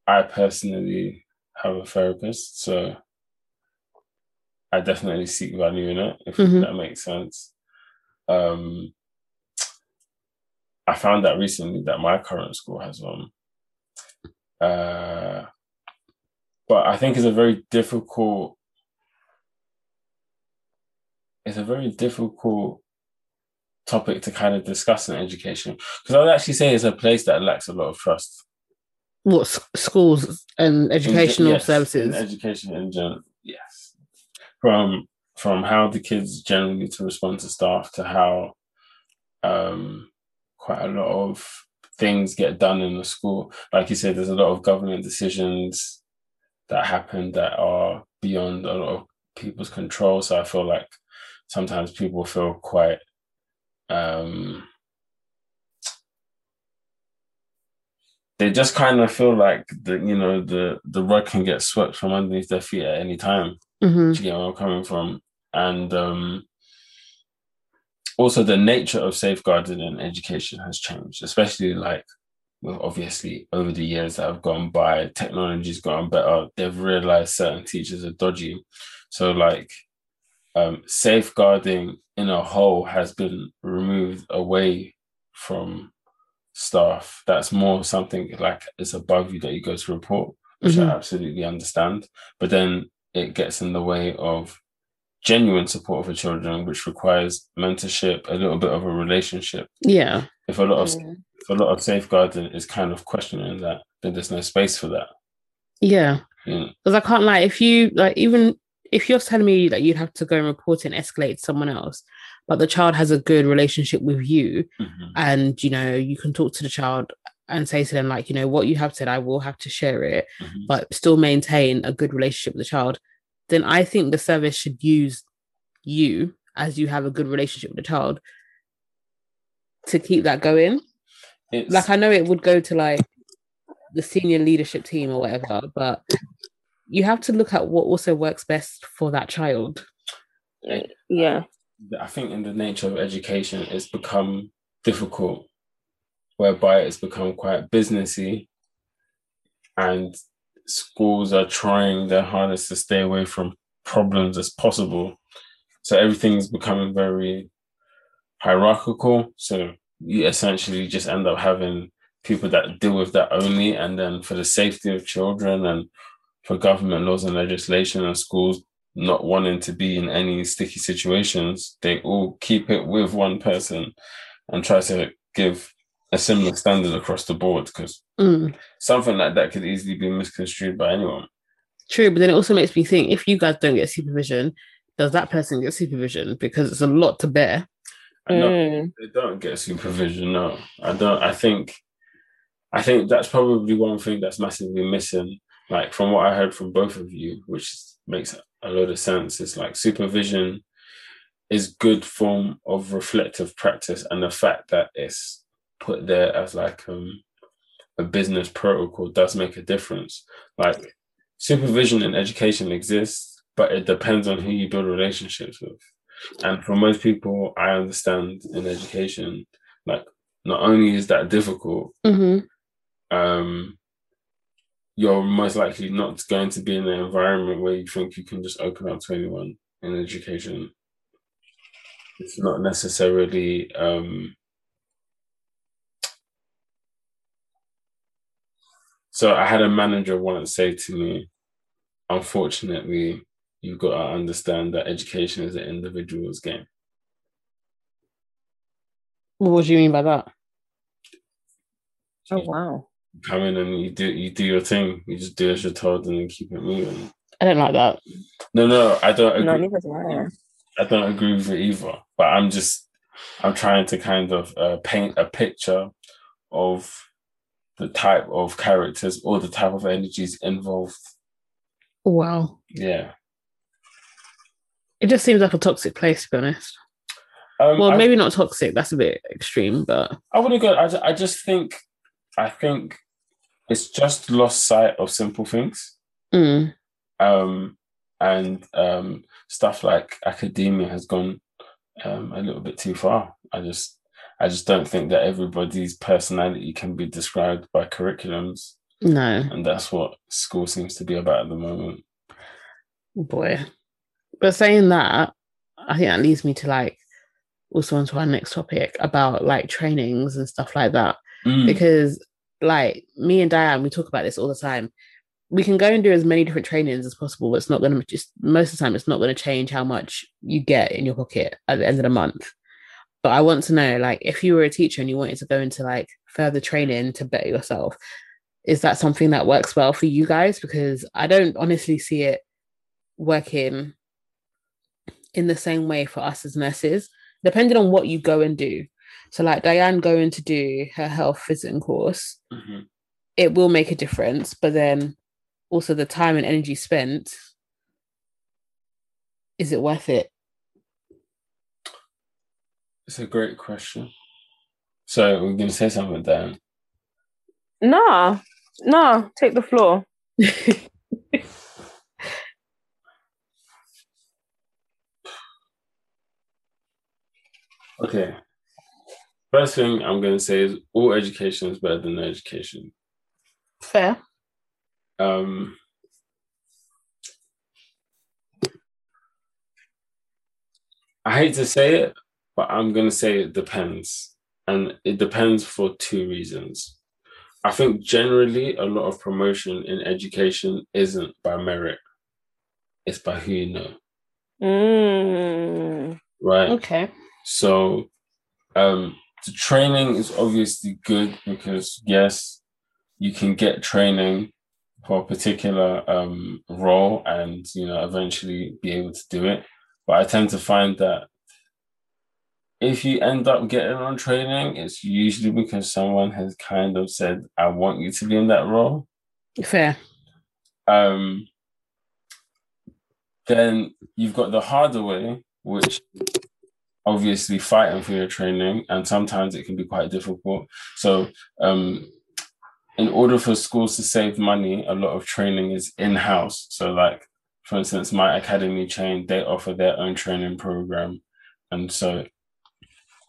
I personally have a therapist, so I definitely seek value in it, if Mhm. that makes sense. Um, I found out recently that my current school has one. Uh, but I think it's a very difficult. It's a very difficult topic to kind of discuss in education because I would actually say it's a place that lacks a lot of trust. What s- schools and educational yes, services? in education in general, yes. From from how the kids generally to respond to staff to how um, quite a lot of things get done in the school. Like you said, there's a lot of government decisions that happen that are beyond a lot of people's control. So I feel like sometimes people feel quite um they just kind of feel like the you know the the rug can get swept from underneath their feet at any time. Mhm. You get where I'm coming from? And um, also the nature of safeguarding in education has changed, especially like well, obviously over the years that have gone by, technology's gotten better. They've realized certain teachers are dodgy. So like um, safeguarding in a whole has been removed away from staff. That's more something like it's above you that you go to report, which Mhm. I absolutely understand. But then it gets in the way of genuine support for children, which requires mentorship, a little bit of a relationship. Yeah. If a lot of Mm. if a lot of safeguarding is kind of questioning that, then there's no space for that. Yeah. Because I can't like if you like even if you're telling me that you'd have to go and report and escalate to someone else, but the child has a good relationship with you Mhm. and you know, you can talk to the child and say to them, like, you know, what you have said, I will have to share it, Mhm. but still maintain a good relationship with the child, then I think the service should use you as you have a good relationship with the child to keep that going. It's, Like I know it would go to like the senior leadership team or whatever, but you have to look at what also works best for that child. Yeah. I think in the nature of education, it's become difficult, whereby it's become quite businessy, and schools are trying their hardest to stay away from problems as possible. So everything's becoming very hierarchical. So you essentially just end up having people that deal with that only, and then for the safety of children and for government laws and legislation and schools not wanting to be in any sticky situations, they all keep it with one person and try to give a similar standard across the board because Mm, something like that could easily be misconstrued by anyone. true, but then it also makes me think if you guys don't get supervision, does that person get supervision? Because it's a lot to bear. I know Mm. they don't get supervision. No, I don't. I think, I think that's probably one thing that's massively missing. Like from what I heard from both of you, which makes a lot of sense. It's like supervision is good form of reflective practice, and the fact that it's put there as like um, a business protocol does make a difference. Like supervision in education exists, but it depends on who you build relationships with. And for most people, I understand in education, like not only is that difficult, hmm um, you're most likely not going to be in an environment where you think you can just open up to anyone in education. It's not necessarily um, so I had a manager once say to me, unfortunately, you've got to understand that education is an individual's game. What do you mean by that? Oh wow. Come in and you do you do your thing. You just do as you're told and then keep it moving. I don't like that. No, no, I don't agree. No, neither do I. I don't agree with it either. But I'm just I'm trying to kind of uh, paint a picture of the type of characters or the type of energies involved. Wow. Yeah. It just seems like a toxic place, to be honest. Um, Well, I, maybe not toxic. That's a bit extreme, but I wouldn't go. I, I just think I think it's just lost sight of simple things. mm, um, and um, stuff like academia has gone um, a little bit too far. I just, I just don't think that everybody's personality can be described by curriculums, no, and that's what school seems to be about at the moment. boy. But saying that, I think that leads me to like also onto our next topic about like trainings and stuff like that. Mm. Because like me and Dianne, we talk about this all the time. We can go and do as many different trainings as possible, but it's not going to just most of the time it's not going to change how much you get in your pocket at the end of the month. But I want to know, like, if you were a teacher and you wanted to go into like further training to better yourself, is that something that works well for you guys? Because I don't honestly see it working in the same way for us as nurses, depending on what you go and do. So, like Dianne going to do her health visiting course, Mhm. it will make a difference, but then also the time and energy spent, is it worth it? It's a great question. So we're going to say something, Dan. Nah, nah, take the floor. *laughs* Okay. First thing I'm going to say is all education is better than no education. Fair. Um, I hate to say it, but I'm going to say it depends. And it depends for two reasons. I think generally a lot of promotion in education isn't by merit, it's by who you know, Mm. right? Okay. So um the training is obviously good because yes, you can get training for a particular um role and you know eventually be able to do it. But I tend to find that if you end up getting on training, it's usually because someone has kind of said, I want you to be in that role. Fair. Um then you've got the harder way, which obviously fighting for your training, and sometimes it can be quite difficult. So, um, in order for schools to save money, a lot of training is in house. So, like for instance, my academy chain they offer their own training program, and so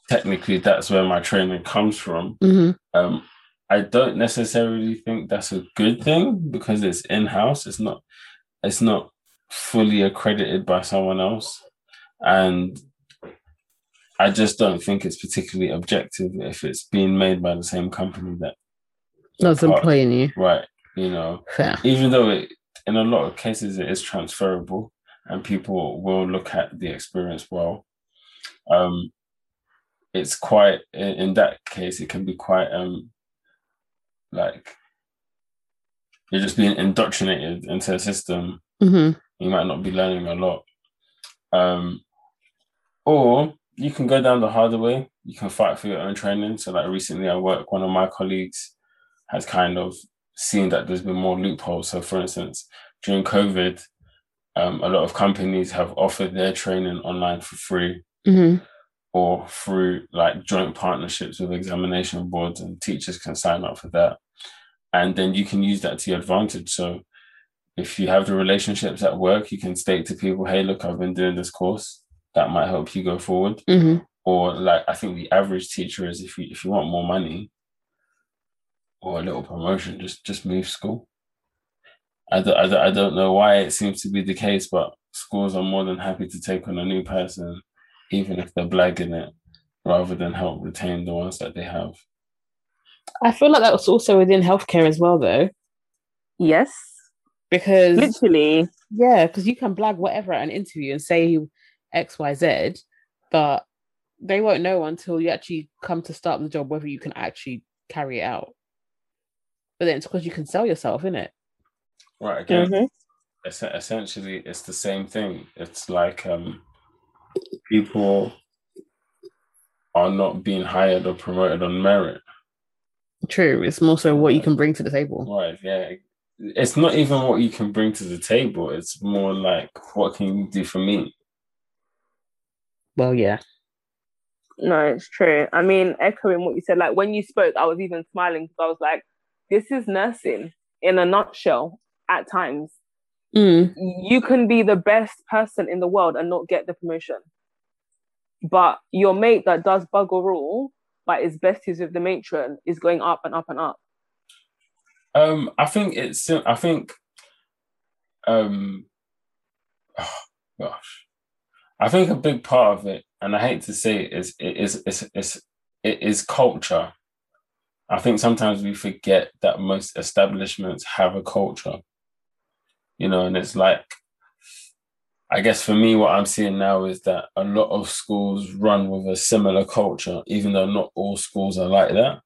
technically that's where my training comes from. hmm Um, I don't necessarily think that's a good thing because it's in house. It's not. It's not fully accredited by someone else, and I just don't think it's particularly objective if it's being made by the same company that That's Part- employing you. right. You know, Fair. even though it in a lot of cases it is transferable and people will look at the experience well. Um, it's quite in, that case it can be quite um like you're just being indoctrinated into a system hmm you might not be learning a lot. Um, or you can go down the harder way. You can fight for your own training. So, like recently, I work. One of my colleagues has kind of seen that there's been more loopholes. So, for instance, during COVID, um, a lot of companies have offered their training online for free hmm or through like joint partnerships with examination boards, and teachers can sign up for that. And then you can use that to your advantage. So, if you have the relationships at work, you can state to people, "Hey, look, I've been doing this course. That might help you go forward." hmm Or like, I think the average teacher is if you if you want more money or a little promotion, just just move school. I don't, I don't, I don't know why it seems to be the case, but schools are more than happy to take on a new person, even if they're blagging it, rather than help retain the ones that they have. I feel like that was also within healthcare as well, though, Yes, because literally. yeah, because you can blag whatever at an interview and say X, Y, Z, but they won't know until you actually come to start the job whether you can actually carry it out. But then it's because you can sell yourself, isn't it? Right. Again, Mhm. es- essentially, it's the same thing. It's like um, people are not being hired or promoted on merit. True. It's more so what you can bring to the table. Right. Yeah. It's not even what you can bring to the table. It's more like what can you do for me? Well, yeah. No, it's true. I mean, echoing what you said, like when you spoke, I was even smiling because I was like, this is nursing in a nutshell at times. Mm, You can be the best person in the world and not get the promotion. But your mate that does bugger all, but is besties with the matron, is going up and up and up. Um, I think it's. I think. Um, oh, *sighs* gosh, I think a big part of it and I hate to say it's it is it's, it's it is culture. I think sometimes we forget that most establishments have a culture. You know, and it's like I guess for me, what I'm seeing now is that a lot of schools run with a similar culture, even though not all schools are like that.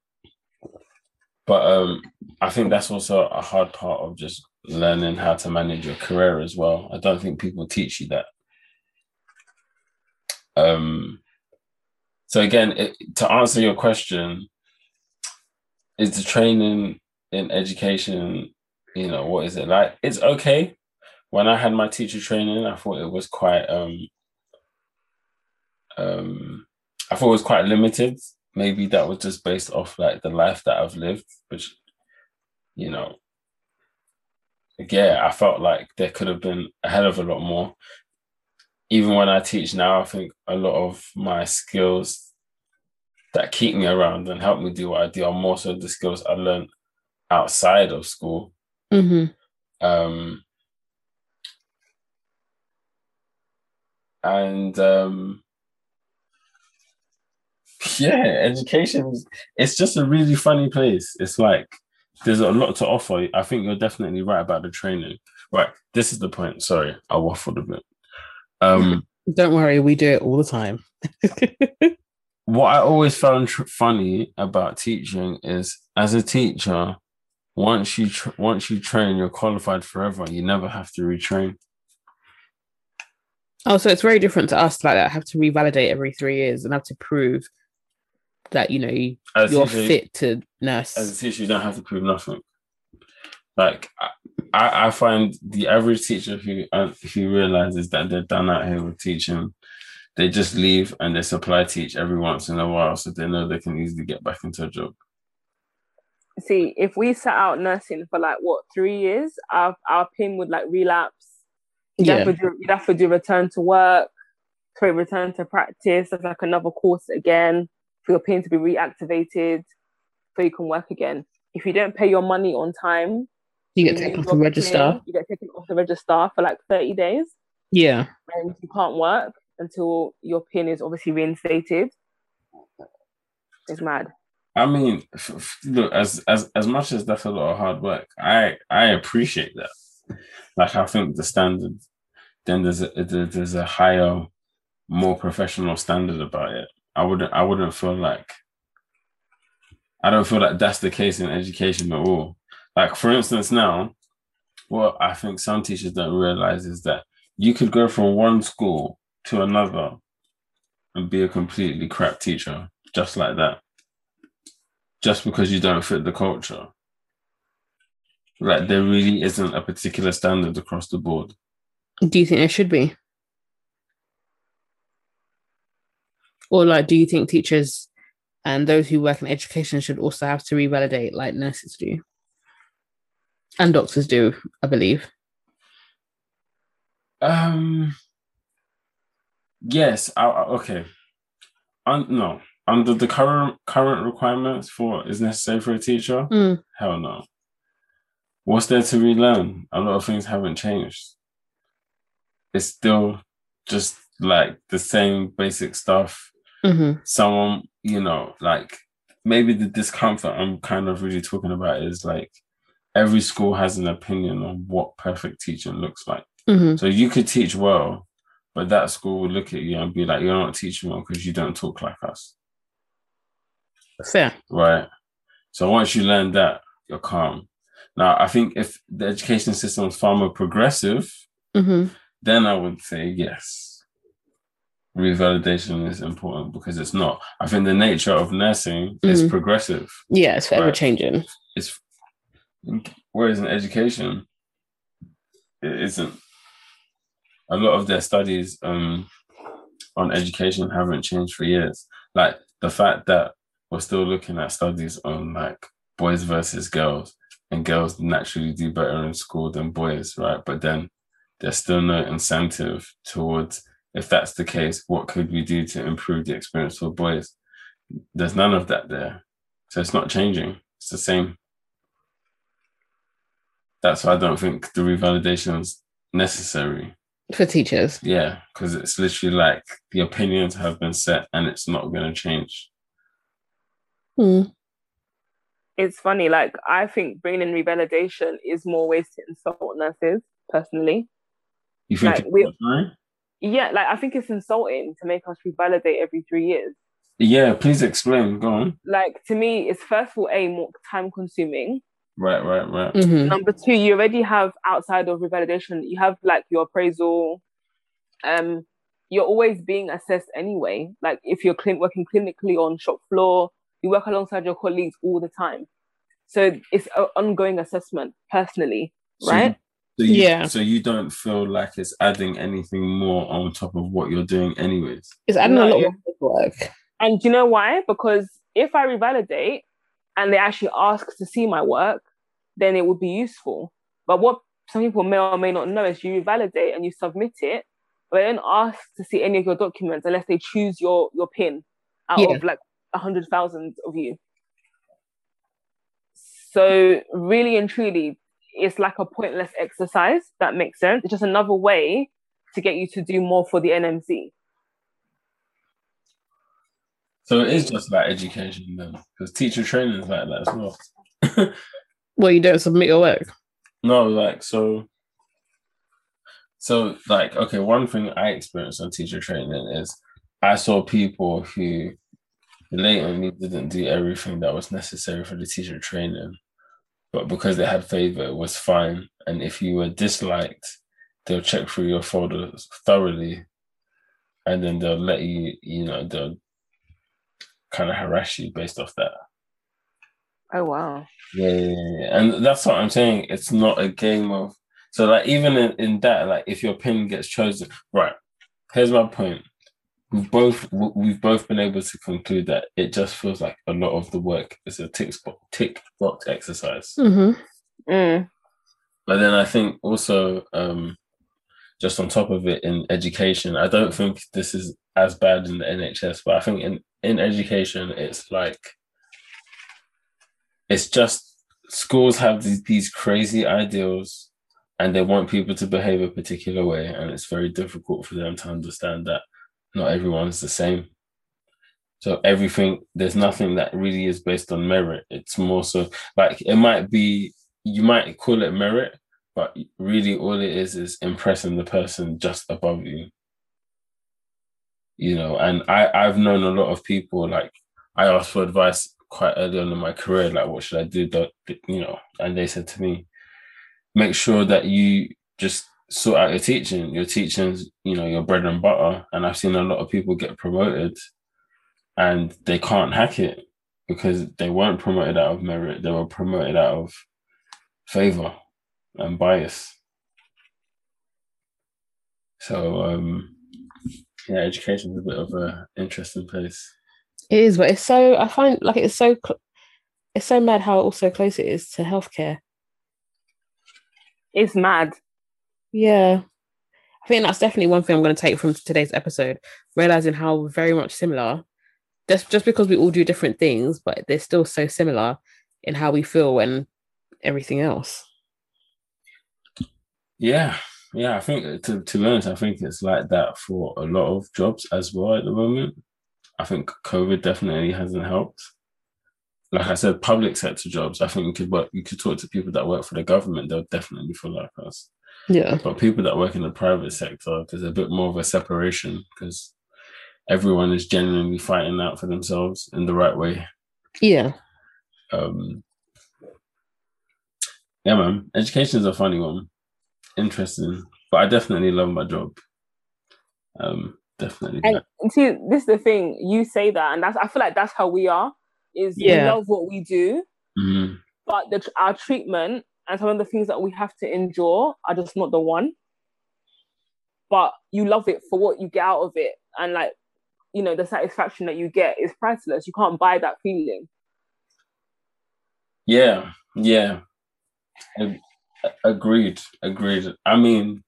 But um, I think that's also a hard part of just learning how to manage your career as well. I don't think people teach you that. Um, so again, it, to answer your question, is the training in education, you know, what is it like? It's okay. When I had my teacher training, I thought it was quite um um I thought it was quite limited. Maybe that was just based off like the life that I've lived, which you know, yeah, I felt like there could have been a hell of a lot more even when I teach now, I think a lot of my skills that keep me around and help me do what I do are more so the skills I learned outside of school. Mm-hmm. Um, and um, yeah, education, it's just a really funny place. It's like there's a lot to offer. I think you're definitely right about the training. Right, this is the point. Sorry, I waffled a bit. Um, *laughs* Don't worry, we do it all the time. *laughs* what I always found tr- funny about teaching is, as a teacher, once you tr- once you train, you're qualified forever. You never have to retrain. Oh, so it's very different to us like that. I have to revalidate every three years and have to prove that you know you, As a you're teacher- fit to nurse. As a teacher, you don't have to prove nothing. Like I, I find the average teacher who uh, who realizes that they're done out here with teaching, they just leave and they supply teach every once in a while, so they know they can easily get back into a job. See, if we sat out nursing for like what three years, our our pin would like relapse. You'd, Yeah. have to do, you'd have to do return to work, sorry, return to practice. That's like another course again for your pin to be reactivated, so you can work again. If you don't pay your money on time, you get taken off the register. pin, You get taken off the register for like thirty days, Yeah. and you can't work until your pin is obviously reinstated. It's mad. I mean, f- f- look, as as as much as that's a lot of hard work, I I appreciate that. Like I think the standard, then there's a there's a higher, more professional standard about it. I wouldn't I wouldn't feel like. I don't feel like that's the case in education at all. Like for instance, now, what I think some teachers don't realize is that you could go from one school to another, and be a completely crap teacher just like that just because you don't fit the culture. Like there really isn't a particular standard across the board. Do you think there should be? Or like do you think teachers and those who work in education should also have to revalidate like nurses do? And doctors do, I believe. Um. Yes. I, I- okay. Un, no. Under the current current requirements for is necessary for a teacher. Mm. Hell no. What's there to relearn? A lot of things haven't changed. It's still just like the same basic stuff. hmm someone, you know, like maybe the discomfort I'm kind of really talking about is like every school has an opinion on what perfect teaching looks like. hmm So you could teach well, but that school would look at you and be like, you're not teaching well because you don't talk like us. Fair. Right. So once you learn that, you're calm. Now, I think if the education system is far more progressive, hmm then I would say yes. Revalidation is important because it's not. I think the nature of nursing is Mhm. progressive. Yeah, it's forever Right. changing. It's whereas in education, it isn't. A lot of their studies um, on education haven't changed for years. Like the fact that we're still looking at studies on like boys versus girls, and girls naturally do better in school than boys, right? But then there's still no incentive towards if that's the case, what could we do to improve the experience for boys? There's none of that there. So it's not changing. It's the same. That's why I don't think the revalidation is necessary. for teachers. Yeah, because it's literally like the opinions have been set and it's not going to change. Hmm. It's funny, like I think bringing in revalidation is more ways to insult nurses, personally. You think Like, we- not fine? Yeah, like I think it's insulting to make us revalidate every three years. Yeah, please explain. Go on. Like to me, it's first of all a more time consuming. Right, right, right. Mhm. Number two, you already have outside of revalidation, you have like your appraisal. Um, you're always being assessed anyway. Like if you're clin- working clinically on shop floor, you work alongside your colleagues all the time. So it's an ongoing assessment, personally, So right? So you, Yeah. So you don't feel like it's adding anything more on top of what you're doing, anyways. It's adding a lot of work. And do you know why? Because if I revalidate and they actually ask to see my work, then it would be useful. But what some people may or may not know is you validate and you submit it, but they don't ask to see any of your documents unless they choose your your pin out Yeah. of like a hundred thousand of you. So really and truly, it's like a pointless exercise. That makes sense. It's just another way to get you to do more for the NMC. So it is just about education then, because teacher training is like that as well. *laughs* Well, you don't submit your work. No, like so. So like okay, one thing I experienced on teacher training is I saw people who blatantly didn't do everything that was necessary for the teacher training, but because they had favor, it was fine. And if you were disliked, they'll check through your folders thoroughly, and then they'll let you, you know, they'll kind of harass you based off that. Oh wow. Yeah, yeah, yeah, yeah. and that's what I'm saying. It's not a game of so like even in, in that, like if your pin gets chosen, right? Here's my point. We've both we've both been able to conclude that it just feels like a lot of the work is a tick box tick box exercise. Mm-hmm. Mm. But then I think also um just on top of it in education, I don't think this is as bad in the NHS, but I think in, in education it's like it's just schools have these, these crazy ideals and they want people to behave a particular way and it's very difficult for them to understand that not everyone's the same. So everything there's nothing that really is based on merit. It's more so like it might be you might call it merit but really all it is is impressing the person just above you you know and i i've known a lot of people like i asked for advice quite early on in my career like what should i do? That you know and they said to me make sure that you just sort out your teaching. Your teaching's you know your bread and butter. And i've seen a lot of people get promoted and they can't hack it because they weren't promoted out of merit. They were promoted out of favor and bias. So um yeah education is a bit of a interesting place It is, but it's so. I find like it's so. Cl- it's so mad how also close it is to healthcare. It's mad. Yeah, I think that's definitely one thing I'm going to take from today's episode, realizing how very much similar. Just just because we all do different things, but they're still so similar in how we feel and everything else. Yeah, yeah. I think to to be honest, I think it's like that for a lot of jobs as well at the moment. I think COVID definitely hasn't helped. Like I said, public sector jobs. I think you could work. You could talk to people that work for the government. They'll definitely feel like us. Yeah, But people that work in the private sector, there's a bit more of a separation because everyone is genuinely fighting out for themselves in the right way. yeah, Um, yeah, man. Education is a funny one, interesting, but I definitely love my job. Um, definitely. And see, this is the thing. You say that, and that's I feel like that's how we are. Is Yeah. we love what we do, Mhm. but the our treatment and some of the things that we have to endure are just not the one. But you love it for what you get out of it, and like you know, the satisfaction that you get is priceless. You can't buy that feeling. Yeah, yeah. Ag- Agreed, agreed. I mean,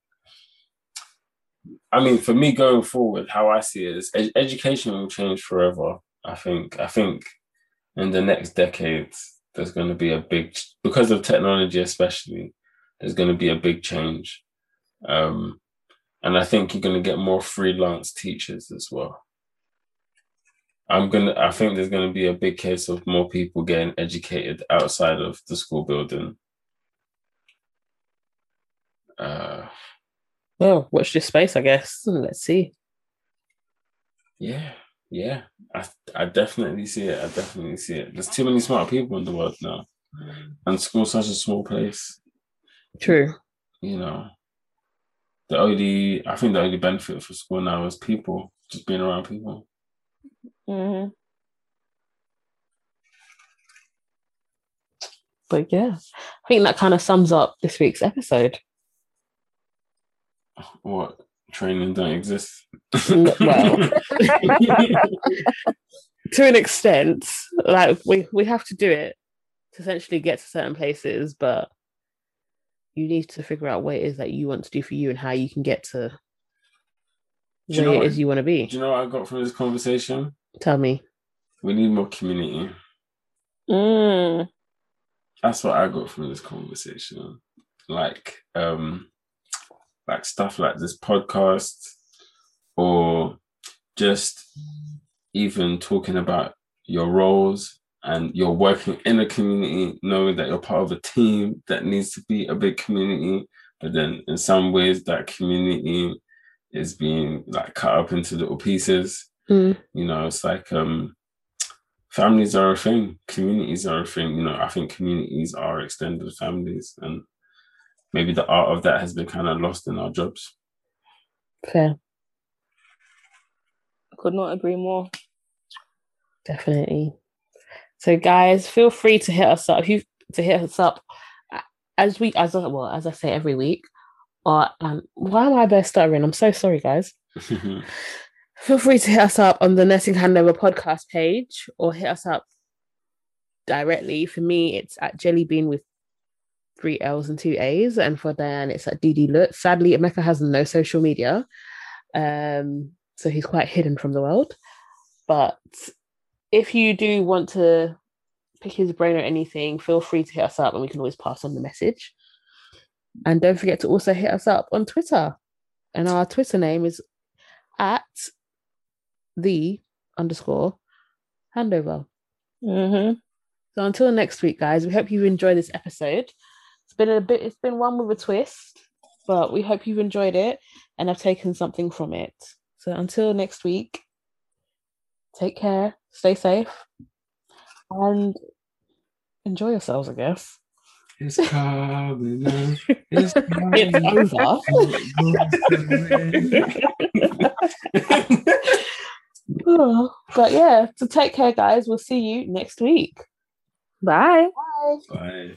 I mean, for me going forward, how I see it is ed- education will change forever. I think. I think in the next decades, there's going to be a big because of technology, especially. There's going to be a big change, um, and I think you're going to get more freelance teachers as well. I'm gonna. I think there's going to be a big case of more people getting educated outside of the school building. Uh, well, watch this space, I guess. Let's see. Yeah, yeah. I I definitely see it. I definitely see it. There's too many smart people in the world now, and school's such a small place. True. You know, the only I think the only benefit for school now is people, just being around people. Mm-hmm. But yeah, I think that kind of sums up this week's episode. What training don't exist? Well, *laughs* *laughs* to an extent, like we we have to do it to essentially get to certain places, but you need to figure out what it is that you want to do for you and how you can get to Do you where know it what- is you want to be. Do you know what I got from this conversation? Tell me. We need more community. Mm. That's what I got from this conversation. Like, um, like stuff like this podcast, or just even talking about your roles and you're working in a community, knowing that you're part of a team that needs to be a big community, but then in some ways that community is being like cut up into little pieces. Mm. You know, it's like um families are a thing, communities are a thing. You know, I think communities are extended families, and maybe the art of that has been kind of lost in our jobs. Fair. Could not agree more. Definitely. So, guys, feel free to hit us up. You to hit us up as we as I, well as I say every week. Or um, why am I best stuttering? I'm so sorry, guys. *laughs* Feel free to hit us up on the Nursing Handover podcast page, or hit us up directly. For me, it's at Jellybean with three L's and two A's, and for Dan, it's at DD Lutz. Sadly, Emeka has no social media, um, so he's quite hidden from the world. But if you do want to pick his brain or anything, feel free to hit us up and we can always pass on the message. And don't forget to also hit us up on Twitter. And our Twitter name is at the underscore handover. Mm-hmm. So until next week, guys, we hope you enjoyed this episode. It's been a bit, it's been one with a twist, but we hope you've enjoyed it and have taken something from it. So until next week, take care, stay safe, and enjoy yourselves, I guess. it's coming. on, It's *laughs* It's over. Oh, *laughs* but yeah, so take care, guys. We'll see you next week. Bye. Bye. Bye.